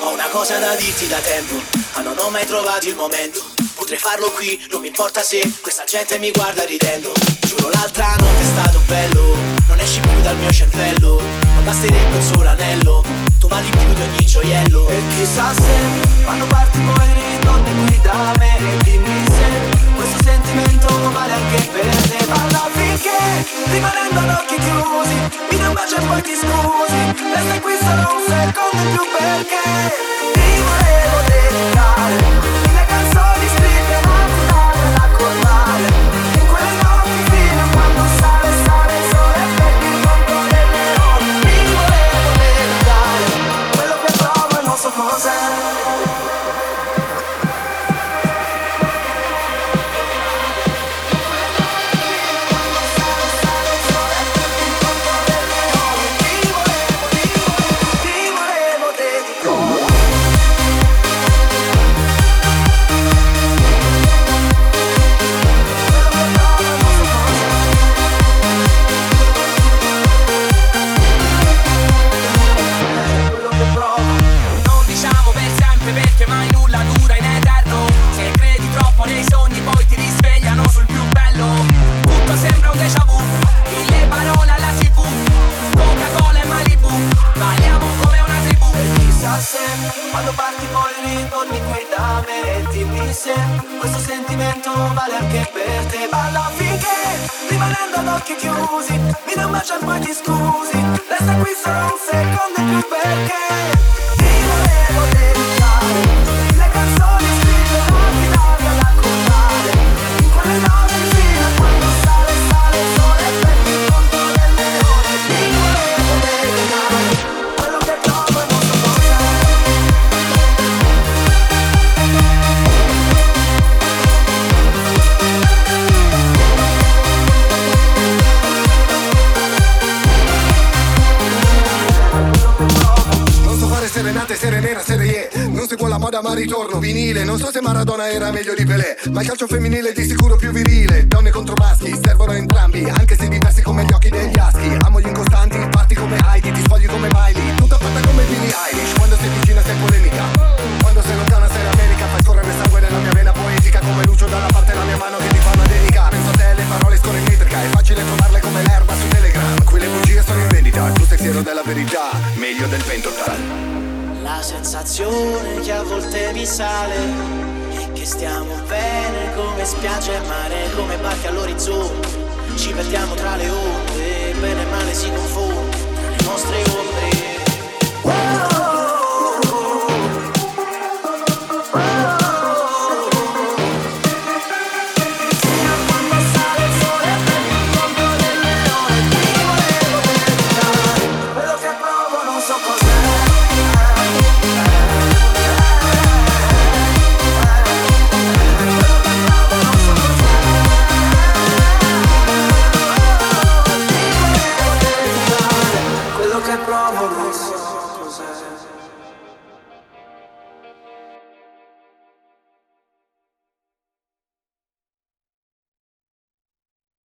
Ho una cosa da dirti da tempo, ma non ho mai trovato il momento. Potrei farlo qui, non mi importa se questa gente mi guarda ridendo. Giuro l'altra notte è stato bello, non esci più dal mio cervello. Ma basterebbe un solo anello, tu vali più di ogni gioiello. E chissà se quando parti poi ritorni qui da me E dimmi se questo sentimento vale anche rimanendo ad occhi chiusi. Mi dai un bacio e poi ti scusi. Resta qui solo un secondo in più perché ritorni qui da me E dimmi se questo sentimento vale anche per te. Balla finché rimanendo ad occhi chiusi Mi dai un poi ti scusi. Resta qui solo un secondo più perché serenate, serenera, serie. Non seguo la moda ma ritorno vinile. Non so se Maradona era meglio di Pelé Ma il calcio femminile è di sicuro più virile. Donne contro maschi, servono entrambi Anche se diversi come gli occhi degli aschi. Amo gli incostanti, parti come Heidi Ti sfogli come Miley. Tutta fatta come Billie Eilish Quando sei vicina sei polemica. Quando sei lontana sei l'America Fai scorrere sangue nella mia vena poetica Come Lucio dalla parte la mia mano che ti fa una dedica Penso a te le parole scorre in metrica È facile trovarle come l'erba su Telegram. Qui le bugie sono in vendita Il tuo sexiero della verità Meglio del pentotal La sensazione che a volte mi sale è che stiamo bene come spiaggia e mare, come barche all'orizzonte. Ci perdiamo tra le onde, bene e male si confonde